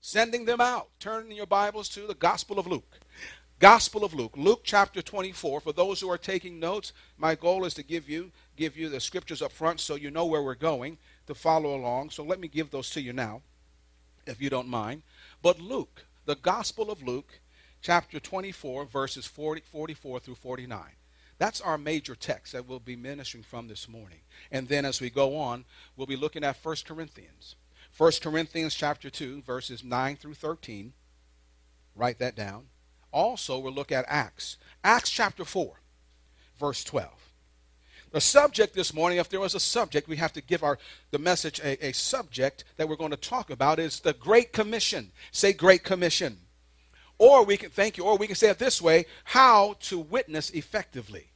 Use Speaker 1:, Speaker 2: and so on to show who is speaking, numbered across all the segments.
Speaker 1: sending them out. Turn your Bibles to the Gospel of Luke. Gospel of Luke, Luke chapter 24. For those who are taking notes, my goal is to give you give you the scriptures up front so you know where we're going to follow along. So let me give those to you now, if you don't mind. But Luke, the Gospel of Luke, chapter 24, verses 40, 44 through 49. That's our major text that we'll be ministering from this morning. And then as we go on, we'll be looking at 1 Corinthians. 1 Corinthians chapter 2, verses 9 through 13. Write that down. Also, we'll look at Acts. Acts chapter 4, verse 12. The subject this morning, if there was a subject, we have to give our the message a, a subject that we're going to talk about is the Great Commission. Say Great Commission. Or we can thank you, or we can say it this way, how to witness effectively.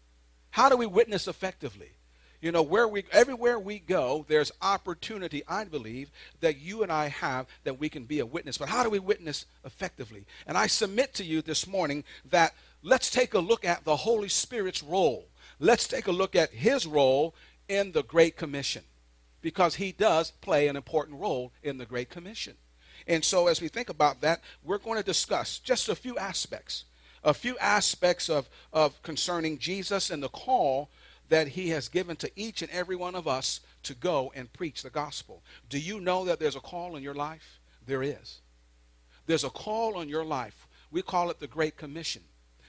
Speaker 1: How do we witness effectively? You know, where we everywhere we go, there's opportunity, I believe, that you and I have that we can be a witness. But how do we witness effectively? And I submit to you this morning that let's take a look at the Holy Spirit's role. Let's take a look at his role in the Great Commission. Because he does play an important role in the Great Commission. And so, as we think about that, we're going to discuss just a few aspects, a few aspects of, of concerning Jesus and the call that he has given to each and every one of us to go and preach the gospel. Do you know that there's a call in your life? There is. There's a call on your life. We call it the Great Commission.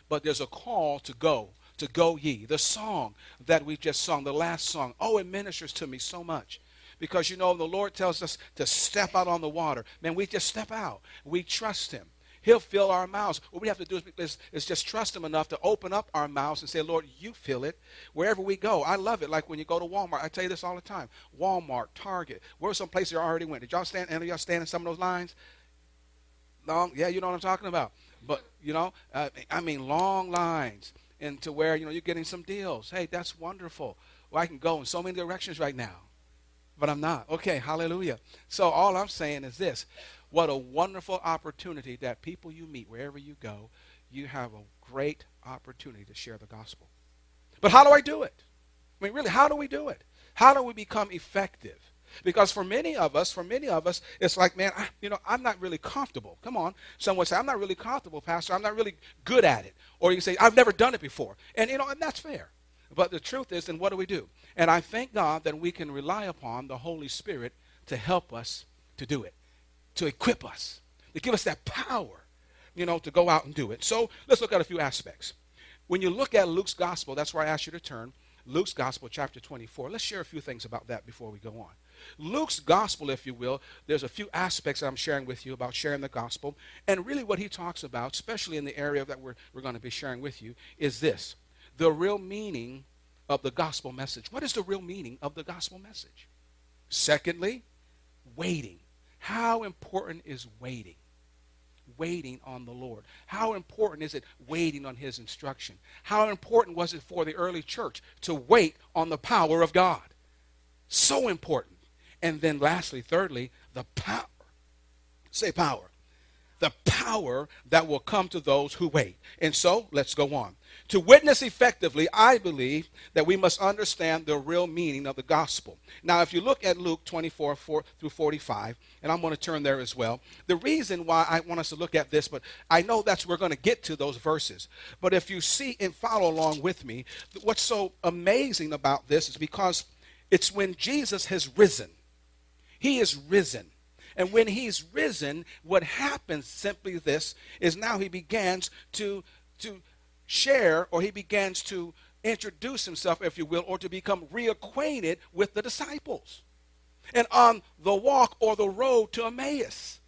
Speaker 1: But there's a call to go, to go ye. The song that we just sung, the last song, oh, it ministers to me so much because you know the Lord tells us to step out on the water. Man, we just step out. We trust Him. He'll fill our mouths. What we have to do is, is, just trust Him enough to open up our mouths and say, Lord, you fill it wherever we go. I love it. Like when you go to Walmart, I tell you this all the time. Walmart, Target. Where some places you already went? Did y'all stand? Any y'all stand in some of those lines? Long, yeah, you know what I'm talking about. But you know, uh, I mean, long lines, into where you know you're getting some deals. Hey, that's wonderful. Well, I can go in so many directions right now but I'm not. Okay, hallelujah. So all I'm saying is this what a wonderful opportunity that people you meet, wherever you go, you have a great opportunity to share the gospel. But how do I do it? I mean, really, how do we do it? How do we become effective? Because for many of us, for many of us, it's like, man, I, you know, I'm not really comfortable. Come on. Someone say, I'm not really comfortable, Pastor. I'm not really good at it. Or you say, I've never done it before. And, you know, and that's fair. But the truth is, then what do we do? And I thank God that we can rely upon the Holy Spirit to help us to do it, to equip us, to give us that power, you know, to go out and do it. So let's look at a few aspects. When you look at Luke's gospel, that's where I ask you to turn. Luke's gospel, chapter 24. Let's share a few things about that before we go on. Luke's gospel, if you will, there's a few aspects that I'm sharing with you about sharing the gospel. And really, what he talks about, especially in the area that we're, we're going to be sharing with you, is this the real meaning of the gospel message. What is the real meaning of the gospel message? Secondly, waiting. How important is waiting? Waiting on the Lord. How important is it waiting on His instruction? How important was it for the early church to wait on the power of God? So important. And then, lastly, thirdly, the power. Say power. The power that will come to those who wait. And so, let's go on. To witness effectively, I believe that we must understand the real meaning of the gospel. Now, if you look at Luke 24 4 through 45, and I'm going to turn there as well, the reason why I want us to look at this, but I know that's we're going to get to those verses. But if you see and follow along with me, what's so amazing about this is because it's when Jesus has risen. He is risen. And when he's risen, what happens simply this is now he begins to to share or he begins to introduce himself, if you will, or to become reacquainted with the disciples. And on the walk or the road to Emmaus,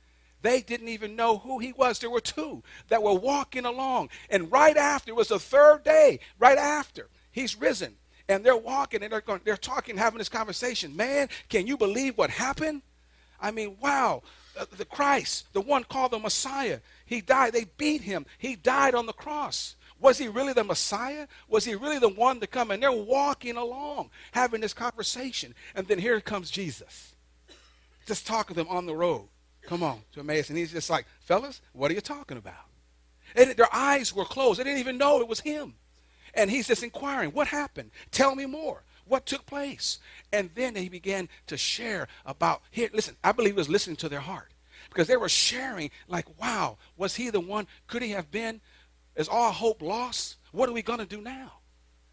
Speaker 1: they didn't even know who he was. There were two that were walking along. And right after, it was the third day, right after, he's risen. And they're walking and they're going, they're talking, having this conversation. Man, can you believe what happened? I mean, wow. Uh, the Christ, the one called the Messiah, he died. They beat him. He died on the cross. Was he really the Messiah? Was he really the one to come? And they're walking along, having this conversation. And then here comes Jesus. Just talking to them on the road. Come on to Emmaus. And he's just like, fellas, what are you talking about? And their eyes were closed. They didn't even know it was him. And he's just inquiring, what happened? Tell me more. What took place? And then he began to share about here. Listen, I believe he was listening to their heart. Because they were sharing, like, wow, was he the one? Could he have been? Is all hope lost? What are we going to do now?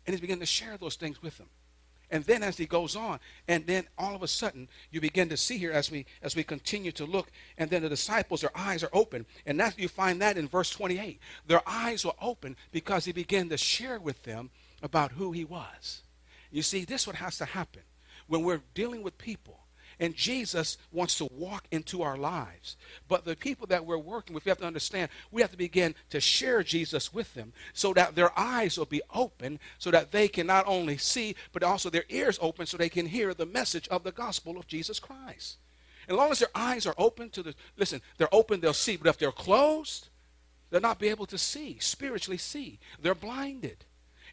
Speaker 1: And he's beginning to share those things with them. And then as he goes on, and then all of a sudden you begin to see here as we as we continue to look, and then the disciples, their eyes are open. And that you find that in verse 28. Their eyes were open because he began to share with them about who he was. You see, this is what has to happen when we're dealing with people and Jesus wants to walk into our lives. But the people that we're working with, we have to understand, we have to begin to share Jesus with them so that their eyes will be open, so that they can not only see, but also their ears open so they can hear the message of the gospel of Jesus Christ. As long as their eyes are open to the, listen, they're open, they'll see. But if they're closed, they'll not be able to see, spiritually see. They're blinded.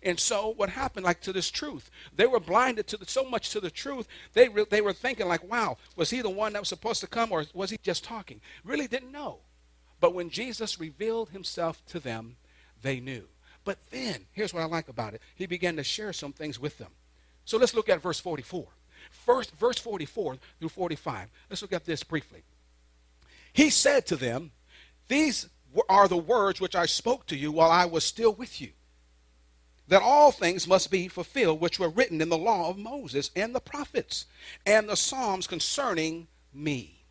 Speaker 1: And so what happened, like to this truth, they were blinded to the, so much to the truth, they, re, they were thinking like, wow, was he the one that was supposed to come or was he just talking? Really didn't know. But when Jesus revealed himself to them, they knew. But then, here's what I like about it. He began to share some things with them. So let's look at verse 44. First, verse 44 through 45. Let's look at this briefly. He said to them, These are the words which I spoke to you while I was still with you that all things must be fulfilled which were written in the law of Moses and the prophets and the Psalms concerning me.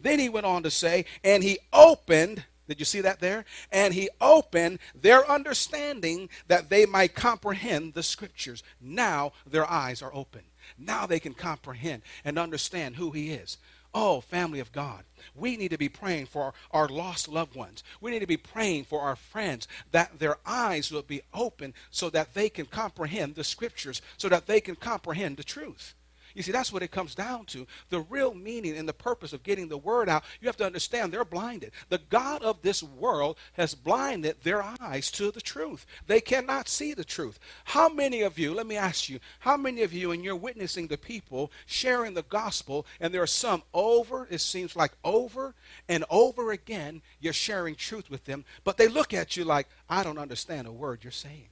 Speaker 1: Then he went on to say, and he opened, did you see that there? And he opened their understanding that they might comprehend the scriptures. Now their eyes are open. Now they can comprehend and understand who he is. Oh, family of God, we need to be praying for our, lost loved ones. We need to be praying for our friends that their eyes will be open so that they can comprehend the scriptures, so that they can comprehend the truth. You see, that's what it comes down to. The real meaning and the purpose of getting the word out, you have to understand they're blinded. The God of this world has blinded their eyes to the truth. They cannot see the truth. How many of you, let me ask you, how many of you, and you're witnessing the people sharing the gospel, and there are some over, it seems like over and over again, you're sharing truth with them, but they look at you like, I don't understand a word you're saying.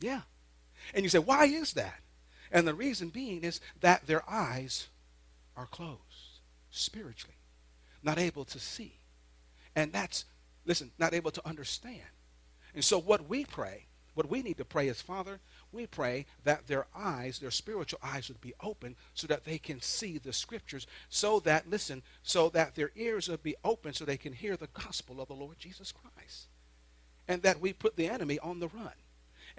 Speaker 1: Yeah. And you say, why is that? And the reason being is that their eyes are closed spiritually, not able to see. And that's, listen, not able to understand. And so, what we pray, what we need to pray is, Father, we pray that their eyes, their spiritual eyes, would be open so that they can see the scriptures, so that, listen, so that their ears would be open so they can hear the gospel of the Lord Jesus Christ. And that we put the enemy on the run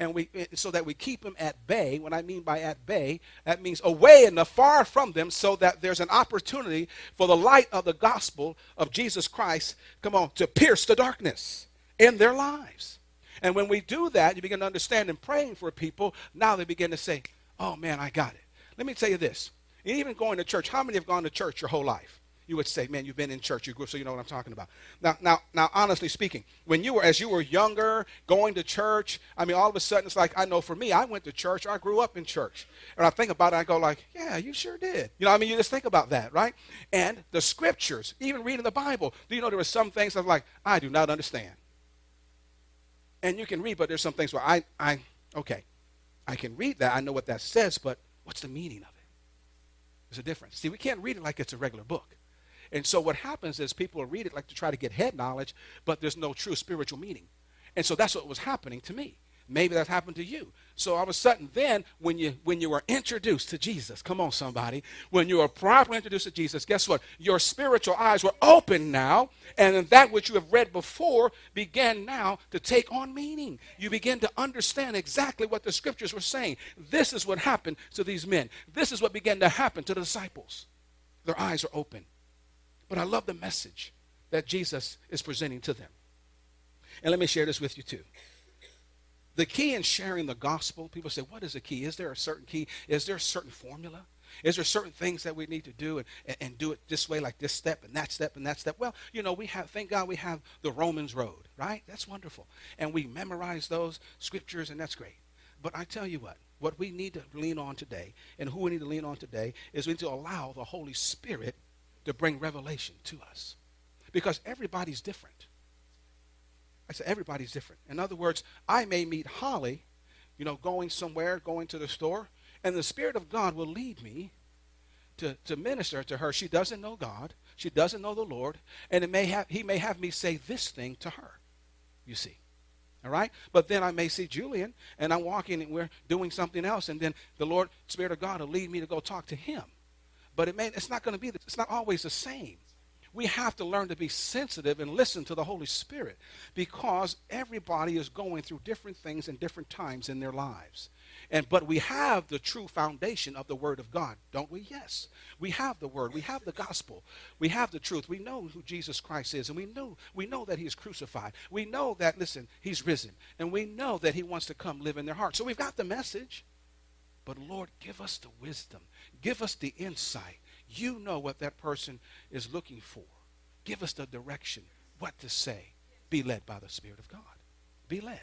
Speaker 1: and we so that we keep them at bay. What I mean by at bay, that means away and far from them, so that there's an opportunity for the light of the gospel of Jesus Christ, come on, to pierce the darkness in their lives. And when we do that, you begin to understand and praying for people, now they begin to say, Oh man, I got it. Let me tell you this. Even going to church, how many have gone to church your whole life? You would say, man, you've been in church, you grew, up, so you know what I'm talking about. Now, now, now, honestly speaking, when you were, as you were younger, going to church, I mean, all of a sudden, it's like, I know for me, I went to church, I grew up in church. And I think about it, I go like, yeah, you sure did. You know, I mean, you just think about that, right? And the scriptures, even reading the Bible, do you know there are some things I'm like, I do not understand. And you can read, but there's some things where I, I, okay, I can read that, I know what that says, but what's the meaning of it? There's a difference. See, we can't read it like it's a regular book. And so what happens is people read it like to try to get head knowledge, but there's no true spiritual meaning. And so that's what was happening to me. Maybe that happened to you. So all of a sudden, then when you when you were introduced to Jesus, come on, somebody, when you were properly introduced to Jesus, guess what? Your spiritual eyes were open now, and that which you have read before began now to take on meaning. You begin to understand exactly what the scriptures were saying. This is what happened to these men. This is what began to happen to the disciples. Their eyes are open. But I love the message that Jesus is presenting to them. And let me share this with you too. The key in sharing the gospel, people say, what is the key? Is there a certain key? Is there a certain formula? Is there certain things that we need to do and, and, and, do it this way, like this step and that step and that step? Well, you know, we have, thank God we have the Romans road, right? That's wonderful. And we memorize those scriptures, and that's great. But I tell you what, what we need to lean on today, and who we need to lean on today, is we need to allow the Holy Spirit to bring revelation to us. Because everybody's different. I said, everybody's different. In other words, I may meet Holly, you know, going somewhere, going to the store, and the Spirit of God will lead me to, to minister to her. She doesn't know God, She doesn't know the Lord, and it may have, he may have me say this thing to her. You see. All right? But then I may see Julian, and I'm walking and we're doing something else, and then the Lord, Spirit of God, will lead me to go talk to him. But it may, it's not going to be, it's not always the same. We have to learn to be sensitive and listen to the Holy Spirit because everybody is going through different things in different times in their lives. And but we have the true foundation of the word of God, don't we? Yes. We have the word. We have the gospel. We have the truth. We know who Jesus Christ is and we know we know that he is crucified. We know that listen, he's risen. And we know that he wants to come live in their heart. So we've got the message. But Lord, give us the wisdom. Give us the insight. You know what that person is looking for. Give us the direction, what to say. Be led by the Spirit of God. Be led.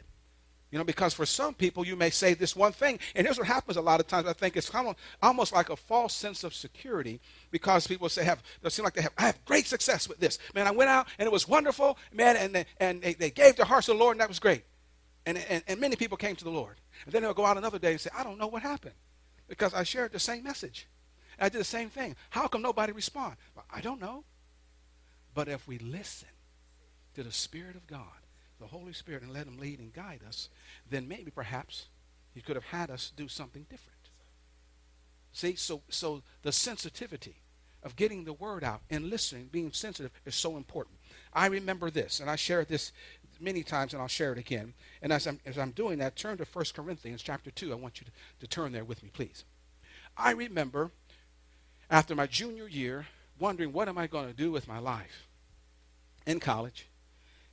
Speaker 1: You know, because for some people, you may say this one thing, and here's what happens a lot of times. I think it's kind of almost like a false sense of security because people say, "Have they seem like they have, I have great success with this, man. I went out and it was wonderful, man, and they, and they, they gave their hearts to the Lord, and that was great." And, and and many people came to the Lord, and then they'll go out another day and say, "I don't know what happened," because I shared the same message, I did the same thing. How come nobody respond? Well, I don't know. But if we listen to the Spirit of God the Holy Spirit and let Him lead and guide us, then maybe perhaps He could have had us do something different. See, so so the sensitivity of getting the word out and listening, being sensitive, is so important. I remember this, and I shared this many times, and I'll share it again. And as I'm, as I'm doing that, turn to 1 Corinthians chapter 2. I want you to, to turn there with me, please. I remember after my junior year wondering, what am I going to do with my life in college?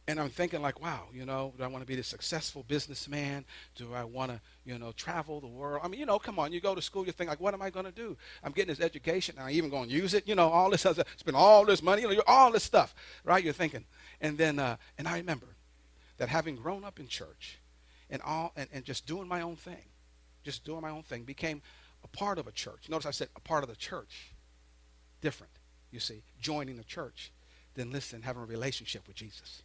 Speaker 1: and I'm thinking like, wow, you know, do I want to be the successful businessman? Do I want to, you know, travel the world? I mean, you know, come on, you go to school, you think like, what am I going to do? I'm getting this education, am I even going to use it? You know, all this other, spend all this money, you know, all this stuff, right? You're thinking, and then, uh, and I remember that having grown up in church, and all, and, and just doing my own thing, just doing my own thing, became a part of a church. Notice I said a part of the church. Different, you see, joining the church, than listen, having a relationship with Jesus.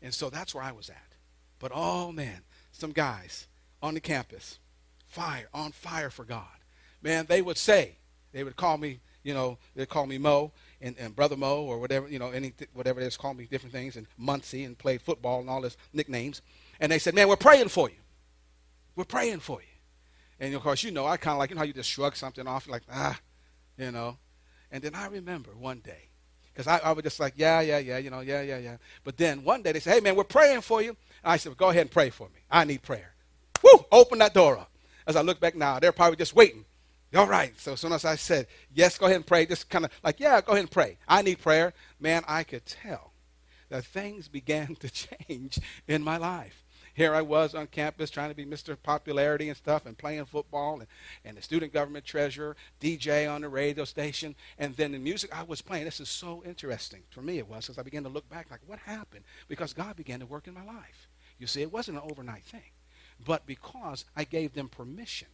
Speaker 1: And so that's where I was at. But oh man, some guys on the campus, fire, on fire for God. Man, they would say, they would call me, you know, they'd call me Mo and, and Brother Mo or whatever, you know, any whatever it is, call me different things, and Muncie and played football and all this nicknames. And they said, Man, we're praying for you. We're praying for you. And of course, you know, I kind of like, you know how you just shrug something off, like, ah, you know. And then I remember one day, because I, I was just like, yeah, yeah, yeah, you know, yeah, yeah, yeah. But then one day they said, hey, man, we're praying for you. And I said, well, go ahead and pray for me. I need prayer. Woo! Open that door up. As I look back now, they're probably just waiting. All right. So as soon as I said, yes, go ahead and pray, just kind of like, yeah, go ahead and pray. I need prayer. Man, I could tell that things began to change in my life here I was on campus trying to be Mr. Popularity and stuff and playing football and, and the student government treasurer, DJ on the radio station. And then the music I was playing, this is so interesting. For me it was, because I began to look back like, what happened? Because God began to work in my life. You see, it wasn't an overnight thing. But because I gave them permission,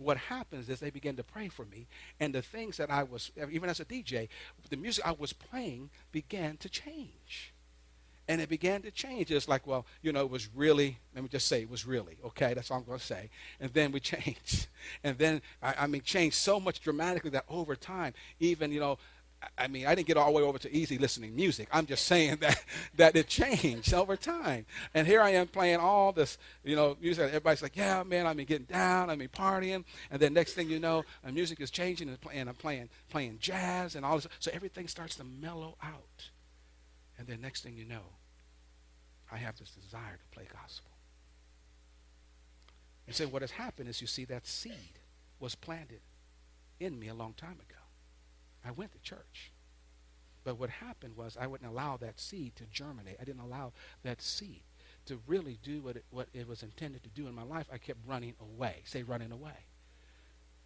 Speaker 1: what happens is they begin to pray for me, and the things that I was, even as a DJ, the music I was playing began to change. And it began to change. It's like, well, you know, it was really, let me just say, it was really, okay? That's all I'm going to say. And then we changed. And then, I, I mean, changed so much dramatically that over time, even, you know, I mean, I didn't get all the way over to easy listening music. I'm just saying that that it changed over time. And here I am playing all this, you know, music. Everybody's like, "Yeah, man, I mean, getting down, I mean, partying." And then next thing you know, music is changing, and I'm playing playing jazz and all this. So everything starts to mellow out. And then next thing you know, I have this desire to play gospel. And so what has happened is you see that seed was planted in me a long time ago. I went to church. But what happened was I wouldn't allow that seed to germinate. I didn't allow that seed to really do what it, what it was intended to do in my life. I kept running away. Say running away.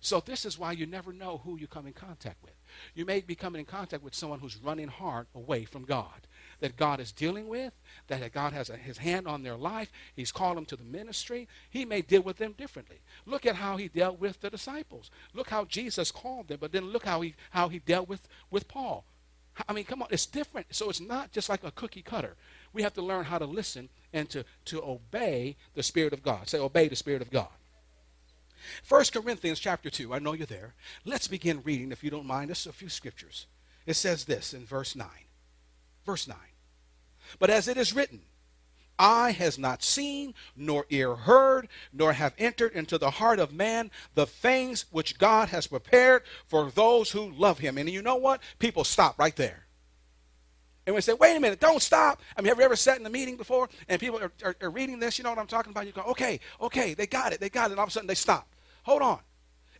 Speaker 1: So this is why you never know who you come in contact with. You may be coming in contact with someone who's running hard away from God that God is dealing with, that God has a, his hand on their life. He's called them to the ministry. He may deal with them differently. Look at how he dealt with the disciples. Look how Jesus called them, but then look how he, how he dealt with, with Paul. I mean, come on, it's different. So it's not just like a cookie cutter. We have to learn how to listen and to, to obey the Spirit of God. Say, obey the Spirit of God. 1 Corinthians chapter 2. I know you're there. Let's begin reading, if you don't mind, us a few scriptures. It says this in verse 9. Verse 9. But as it is written, eye has not seen, nor ear heard, nor have entered into the heart of man the things which God has prepared for those who love him. And you know what? People stop right there. And we say, wait a minute, don't stop. I mean, have you ever sat in a meeting before and people are, are, are reading this? You know what I'm talking about? You go, okay, okay, they got it, they got it. And all of a sudden they stop. Hold on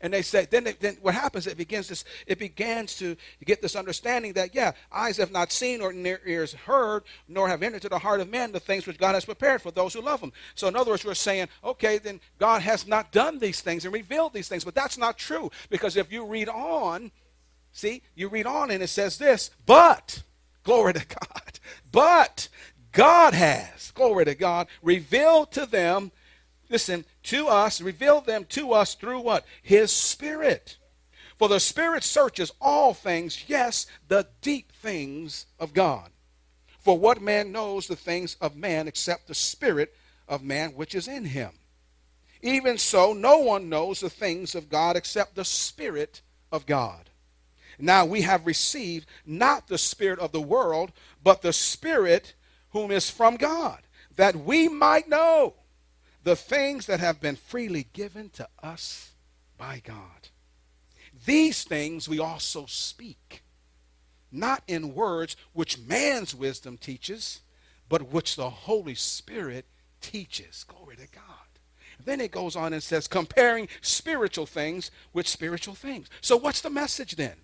Speaker 1: and they say then, then what happens it begins this it begins to get this understanding that yeah eyes have not seen or near ears heard nor have entered to the heart of man the things which god has prepared for those who love him. So in other words we're saying okay then god has not done these things and revealed these things. But that's not true because if you read on see you read on and it says this but glory to god but god has glory to god revealed to them listen, to us, reveal them to us through what? His Spirit. For the Spirit searches all things, yes, the deep things of God. For what man knows the things of man except the Spirit of man which is in him? Even so, no one knows the things of God except the Spirit of God. Now we have received not the Spirit of the world, but the Spirit whom is from God, that we might know the things that have been freely given to us by God. These things we also speak, not in words which man's wisdom teaches, but which the Holy Spirit teaches. Glory to God. Then it goes on and says, comparing spiritual things with spiritual things. So, what's the message then?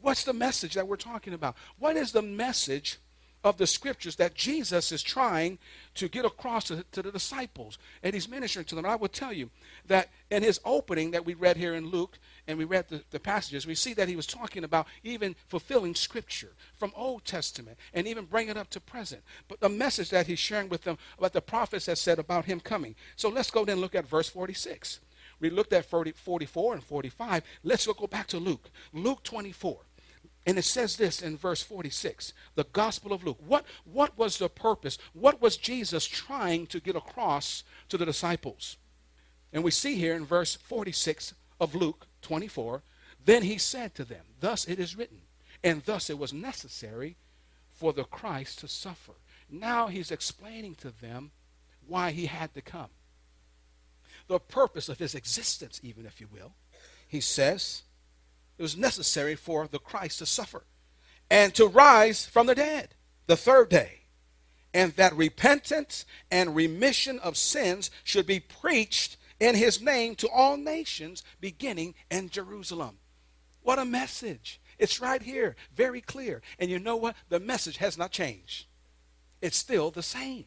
Speaker 1: What's the message that we're talking about? What is the message of the scriptures that Jesus is trying to get across to, to, the disciples and he's ministering to them. And I will tell you that in his opening that we read here in Luke and we read the, the passages, we see that he was talking about even fulfilling scripture from Old Testament and even bring it up to present. But the message that he's sharing with them about the prophets has said about him coming. So let's go then look at verse 46. We looked at 40, 44 and 45. Let's go back to Luke. Luke 24. And it says this in verse 46, the Gospel of Luke. What, what was the purpose? What was Jesus trying to get across to the disciples? And we see here in verse 46 of Luke 24, then he said to them, Thus it is written, and thus it was necessary for the Christ to suffer. Now he's explaining to them why he had to come. The purpose of his existence, even if you will. He says, it was necessary for the Christ to suffer and to rise from the dead the third day. And that repentance and remission of sins should be preached in his name to all nations, beginning in Jerusalem. What a message! It's right here, very clear. And you know what? The message has not changed, it's still the same.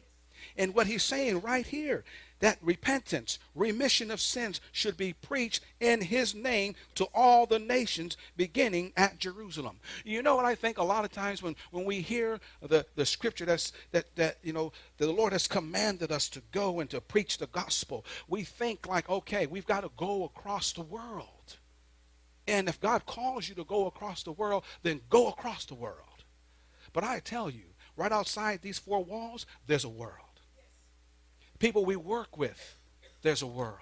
Speaker 1: And what he's saying right here that repentance, remission of sins should be preached in his name to all the nations beginning at Jerusalem. You know what I think a lot of times when, when we hear the, the scripture that's that that you know the Lord has commanded us to go and to preach the gospel, we think like, okay, we've got to go across the world. And if God calls you to go across the world, then go across the world. But I tell you, right outside these four walls, there's a world. People we work with, there's a world.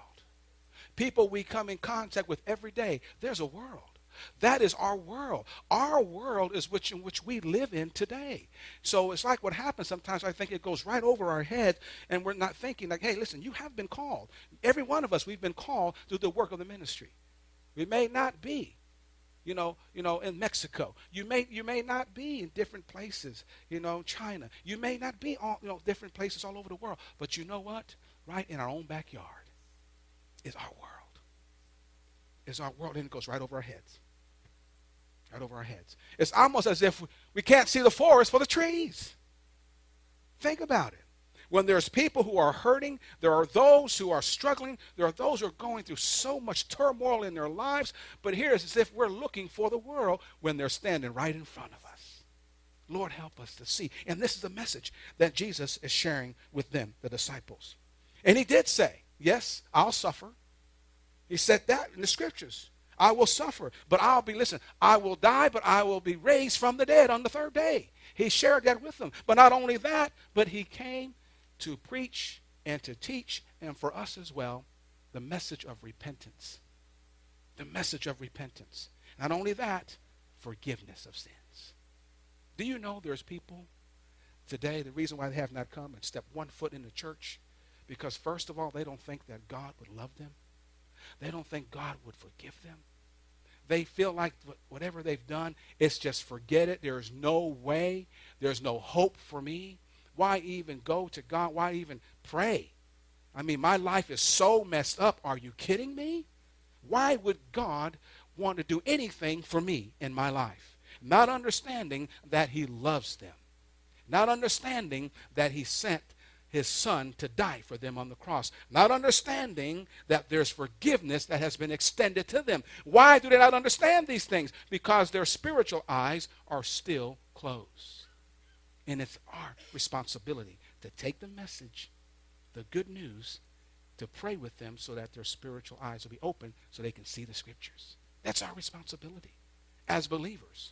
Speaker 1: People we come in contact with every day, there's a world. That is our world. Our world is which in which we live in today. So it's like what happens sometimes. I think it goes right over our head, and we're not thinking like, "Hey, listen, you have been called. Every one of us, we've been called to the work of the ministry. We may not be you know, you know, in Mexico. You may you may not be in different places, you know, China. You may not be all you know different places all over the world. But you know what? Right in our own backyard is our world. Is our world, and it goes right over our heads. Right over our heads. It's almost as if we can't see the forest for the trees. Think about it. When there's people who are hurting, there are those who are struggling, there are those who are going through so much turmoil in their lives. But here it's as if we're looking for the world when they're standing right in front of us. Lord, help us to see. And this is the message that Jesus is sharing with them, the disciples. And he did say, Yes, I'll suffer. He said that in the scriptures. I will suffer, but I'll be, listen, I will die, but I will be raised from the dead on the third day. He shared that with them. But not only that, but he came to preach and to teach, and for us as well, the message of repentance. The message of repentance. Not only that, forgiveness of sins. Do you know there's people today, the reason why they have not come and stepped one foot in the church? Because, first of all, they don't think that God would love them. They don't think God would forgive them. They feel like whatever they've done, it's just forget it. There's no way. There's no hope for me. Why even go to God? Why even pray? I mean, my life is so messed up. Are you kidding me? Why would God want to do anything for me in my life? Not understanding that He loves them. Not understanding that He sent his son to die for them on the cross, not understanding that there's forgiveness that has been extended to them. Why do they not understand these things? Because their spiritual eyes are still closed. And it's our responsibility to take the message, the good news, to pray with them so that their spiritual eyes will be open so they can see the scriptures. That's our responsibility as believers.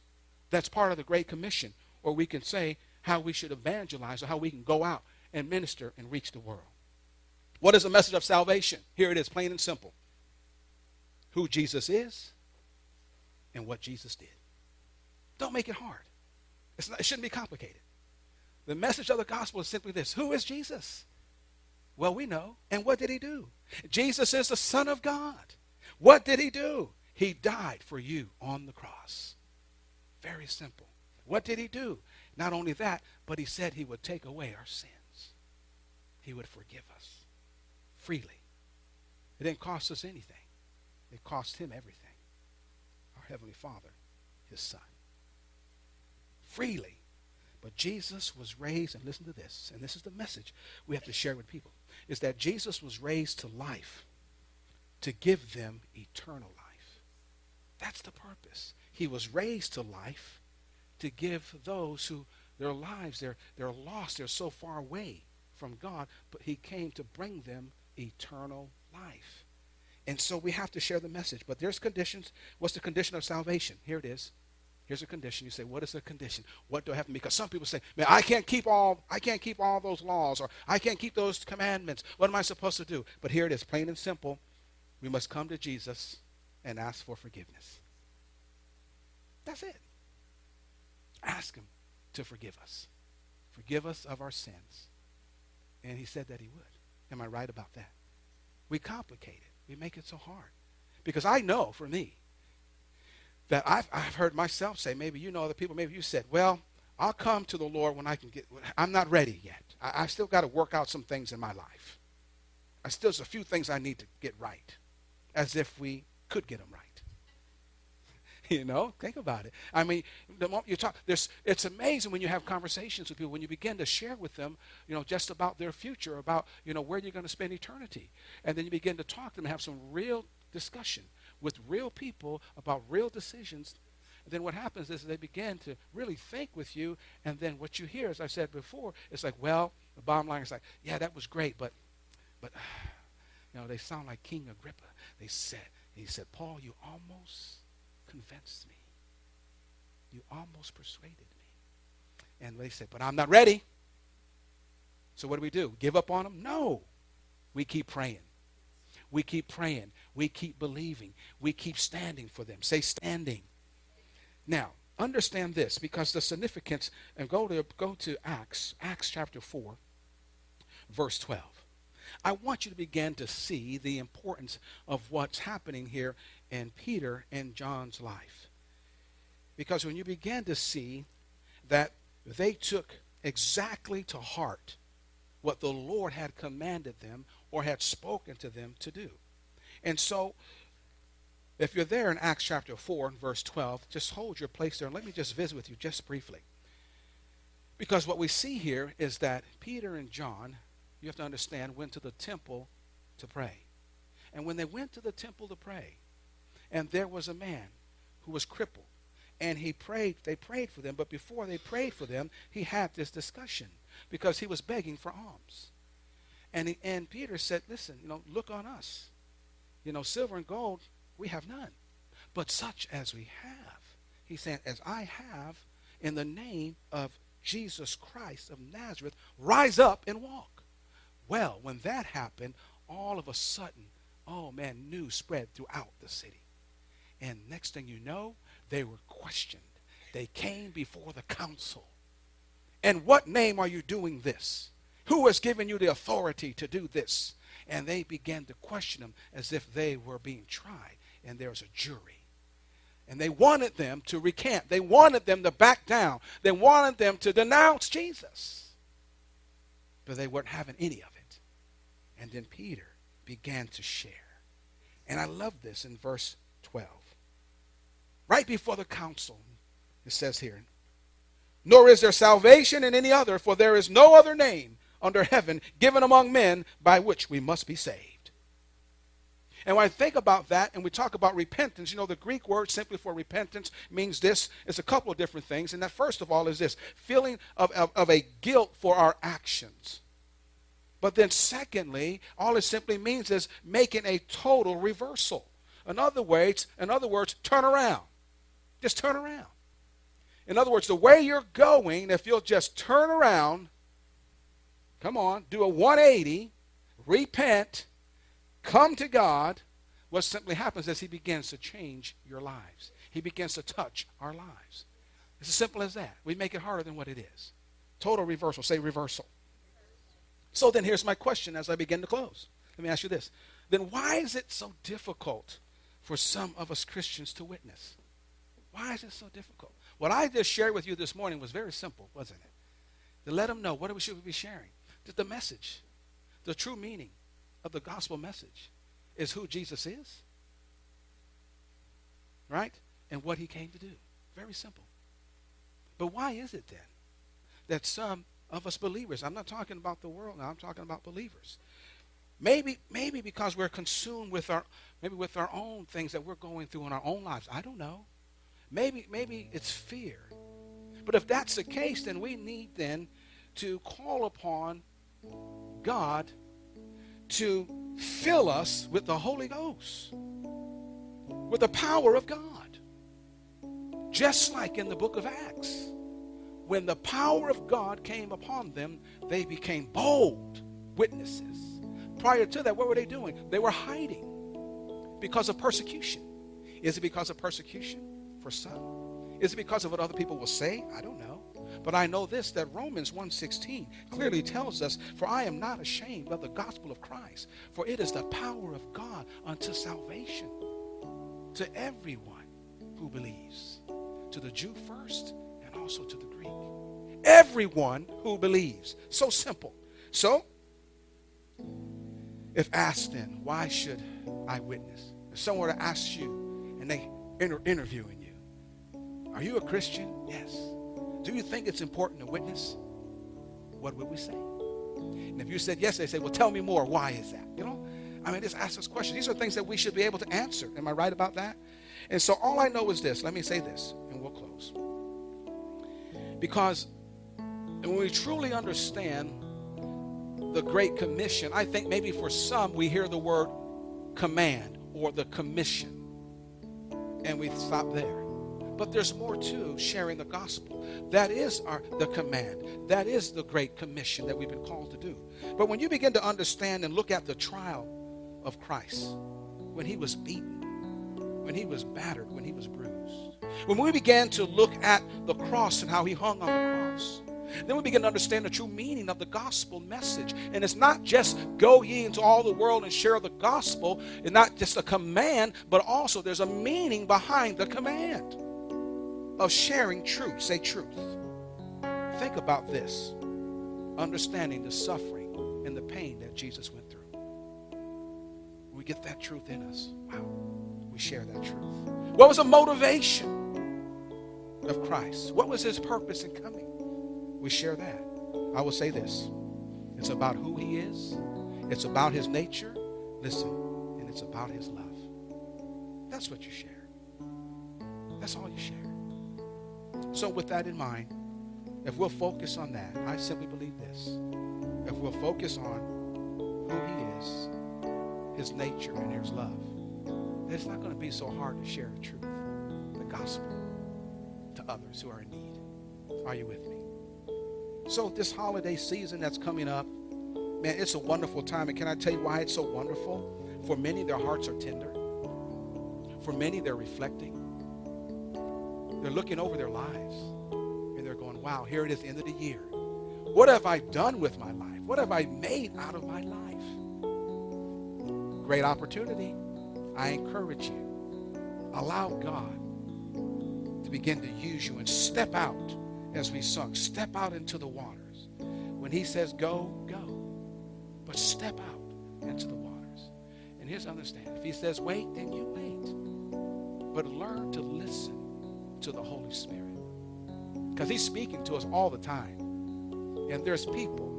Speaker 1: That's part of the Great Commission. Or we can say how we should evangelize or how we can go out and minister and reach the world. What is the message of salvation? Here it is, plain and simple. Who Jesus is and what Jesus did. Don't make it hard. Not, it shouldn't be complicated. The message of the gospel is simply this Who is Jesus? Well, we know. And what did he do? Jesus is the Son of God. What did he do? He died for you on the cross. Very simple. What did he do? Not only that, but he said he would take away our sins. he would forgive us freely. It didn't cost us anything. It cost him everything. Our Heavenly Father, his Son. Freely. But Jesus was raised, and listen to this, and this is the message we have to share with people, is that Jesus was raised to life to give them eternal life. That's the purpose. He was raised to life to give those who their lives, they're, they're lost, they're so far away from God, but he came to bring them eternal life. And so we have to share the message. But there's conditions. What's the condition of salvation? Here it is. Here's a condition. You say, what is the condition? What do I have to be?" Because some people say, man, I can't keep all I can't keep all those laws or I can't keep those commandments. What am I supposed to do? But here it is, plain and simple. We must come to Jesus and ask for forgiveness. That's it. Ask him to forgive us. Forgive us of our sins and he said that he would. Am I right about that? We complicate it. We make it so hard. Because I know for me that I've, I've heard myself say, maybe you know other people, maybe you said, well, I'll come to the Lord when I can get, I'm not ready yet. I, I still got to work out some things in my life. I still, there's a few things I need to get right. As if we could get them right. You know, think about it. I mean, the moment you talk, there's, it's amazing when you have conversations with people, when you begin to share with them, you know, just about their future, about, you know, where you're going to spend eternity. And then you begin to talk to them and have some real discussion with real people about real decisions. And then what happens is they begin to really think with you. And then what you hear, as I said before, it's like, well, the bottom line is like, yeah, that was great, but, but, you know, they sound like King Agrippa. They said, he said, Paul, you almost convinced me. You almost persuaded me. And they said, But I'm not ready. So what do we do? Give up on them? No. We keep praying. We keep praying. We keep believing. We keep standing for them. Say standing. Now, understand this because the significance, and go to go to Acts, Acts chapter 4, verse 12. I want you to begin to see the importance of what's happening here in Peter and John's life. Because when you begin to see that they took exactly to heart what the Lord had commanded them or had spoken to them to do. And so, if you're there in Acts chapter 4, and verse 12, just hold your place there and let me just visit with you just briefly. Because what we see here is that Peter and John, you have to understand, went to the temple to pray. And when they went to the temple to pray, and there was a man who was crippled. And he prayed, they prayed for them, but before they prayed for them, he had this discussion because he was begging for alms. And, and Peter said, Listen, you know, look on us. You know, silver and gold we have none, but such as we have. He said, As I have in the name of Jesus Christ of Nazareth, rise up and walk. Well, when that happened, all of a sudden, oh man, news spread throughout the city. And next thing you know, they were questioned. they came before the council. And what name are you doing this? Who has given you the authority to do this? And they began to question him as if they were being tried and there was a jury. And they wanted them to recant. They wanted them to back down. They wanted them to denounce Jesus. But they weren't having any of it. And then Peter began to share. And I love this in verse 12. Right before the council, it says here, Nor is there salvation in any other, for there is no other name under heaven given among men by which we must be saved. And when I think about that and we talk about repentance, you know, the Greek word simply for repentance means this. It's a couple of different things. And that, first of all, is this feeling of, of, of a guilt for our actions. But then, secondly, all it simply means is making a total reversal. In other words, in other words, turn around. Just turn around. In other words, the way you're going, if you'll just turn around, come on, do a 180, repent, come to God, what simply happens is He begins to change your lives. He begins to touch our lives. It's as simple as that. We make it harder than what it is. Total reversal. Say reversal. So then here's my question as I begin to close. Let me ask you this. Then why is it so difficult for some of us Christians to witness? Why is it so difficult? What I just shared with you this morning was very simple, wasn't it? To let them know what we should be sharing. The message, the true meaning of the gospel message is who Jesus is, right? And what he came to do. Very simple. But why is it then that some of us believers, I'm not talking about the world now, I'm talking about believers. Maybe, maybe because we're consumed with our, maybe with our own things that we're going through in our own lives. I don't know. Maybe, maybe it's fear. But if that's the case, then we need then to call upon God to fill us with the Holy Ghost, with the power of God. Just like in the book of Acts, when the power of God came upon them, they became bold witnesses. Prior to that, what were they doing? They were hiding because of persecution. Is it because of persecution? For some. Is it because of what other people will say? I don't know. But I know this that Romans 1:16 clearly tells us, "For I am not ashamed of the gospel of Christ, for it is the power of God unto salvation to everyone who believes, to the Jew first and also to the Greek. Everyone who believes." So simple. So, if asked then, why should I witness? If someone were to ask you and they inter- interviewing you, are you a Christian? Yes. Do you think it's important to witness? What would we say? And if you said yes, they say, well, tell me more. Why is that? You know? I mean, just ask us questions. These are things that we should be able to answer. Am I right about that? And so all I know is this. Let me say this, and we'll close. Because when we truly understand the Great Commission, I think maybe for some we hear the word command or the commission, and we stop there. But there's more to sharing the gospel. That is our the command. That is the great commission that we've been called to do. But when you begin to understand and look at the trial of Christ, when he was beaten, when he was battered, when he was bruised, when we began to look at the cross and how he hung on the cross, then we begin to understand the true meaning of the gospel message. And it's not just go ye into all the world and share the gospel. It's not just a command, but also there's a meaning behind the command of sharing truth. Say truth. Think about this understanding the suffering and the pain that Jesus went through. We get that truth in us. Wow. We share that truth. What was the motivation of Christ? What was his purpose in coming? We share that. I will say this it's about who he is, it's about his nature. Listen, and it's about his love. That's what you share. That's all you share. So, with that in mind, if we'll focus on that, I simply believe this. If we'll focus on who He is, His nature, and His love, it's not going to be so hard to share the truth, the gospel, to others who are in need. Are you with me? So, this holiday season that's coming up, man, it's a wonderful time. And can I tell you why it's so wonderful? For many, their hearts are tender. For many, they're reflecting They're looking over their lives and they're going, wow, here it is, end of the year. What have I done with my life? What have I made out of my life? Great opportunity. I encourage you. Allow God to begin to use you and step out as we sung. Step out into the waters. When he says go, go. But step out into the waters. And here's understand. If he says wait, then you wait. But learn to listen to the Holy Spirit. Because he's speaking to us all the time. And there's people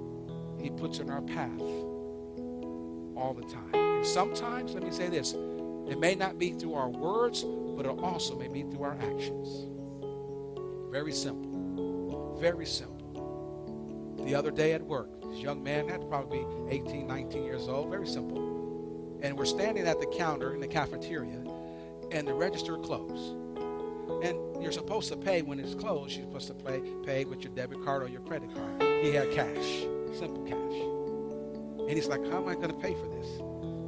Speaker 1: he puts in our path all the time. And sometimes, let me say this, it may not be through our words, but it also may be through our actions. Very simple. Very simple. The other day at work, this young man had to probably be 18, 19 years old. Very simple. And we're standing at the counter in the cafeteria, and the register closed. You're supposed to pay when it's closed. You're supposed to pay, pay with your debit card or your credit card. He had cash, simple cash. And he's like, How am I going to pay for this?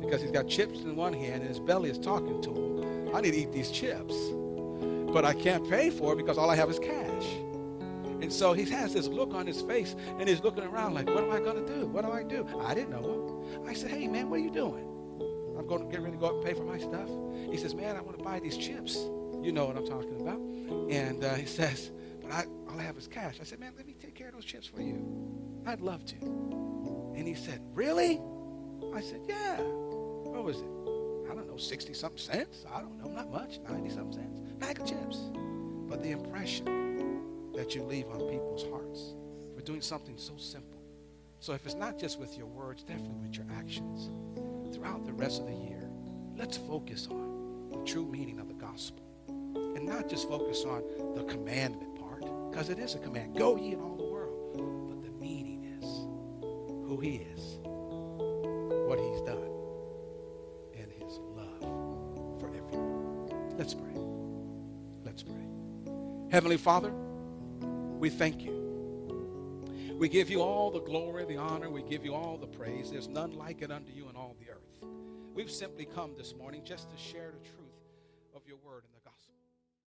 Speaker 1: Because he's got chips in one hand and his belly is talking to him. I need to eat these chips. But I can't pay for it because all I have is cash. And so he has this look on his face and he's looking around like, What am I going to do? What do I do? I didn't know him. I said, Hey, man, what are you doing? I'm going to get ready to go up and pay for my stuff. He says, Man, I want to buy these chips. You know what I'm talking about. And uh, he says, but I, all I have is cash. I said, man, let me take care of those chips for you. I'd love to. And he said, really? I said, yeah. What was it? I don't know, 60 something cents? I don't know, not much, 90 something cents. Bag of chips. But the impression that you leave on people's hearts for doing something so simple. So if it's not just with your words, definitely with your actions throughout the rest of the year, let's focus on the true meaning of the gospel and not just focus on the commandment part, because it is a command. Go ye in all the world. But the meaning is who he is, what he's done, and his love for everyone. Let's pray. Let's pray. Heavenly Father, we thank you. We give you all the glory, the honor. We give you all the praise. There's none like it unto you in all the earth. We've simply come this morning just to share the truth of your word.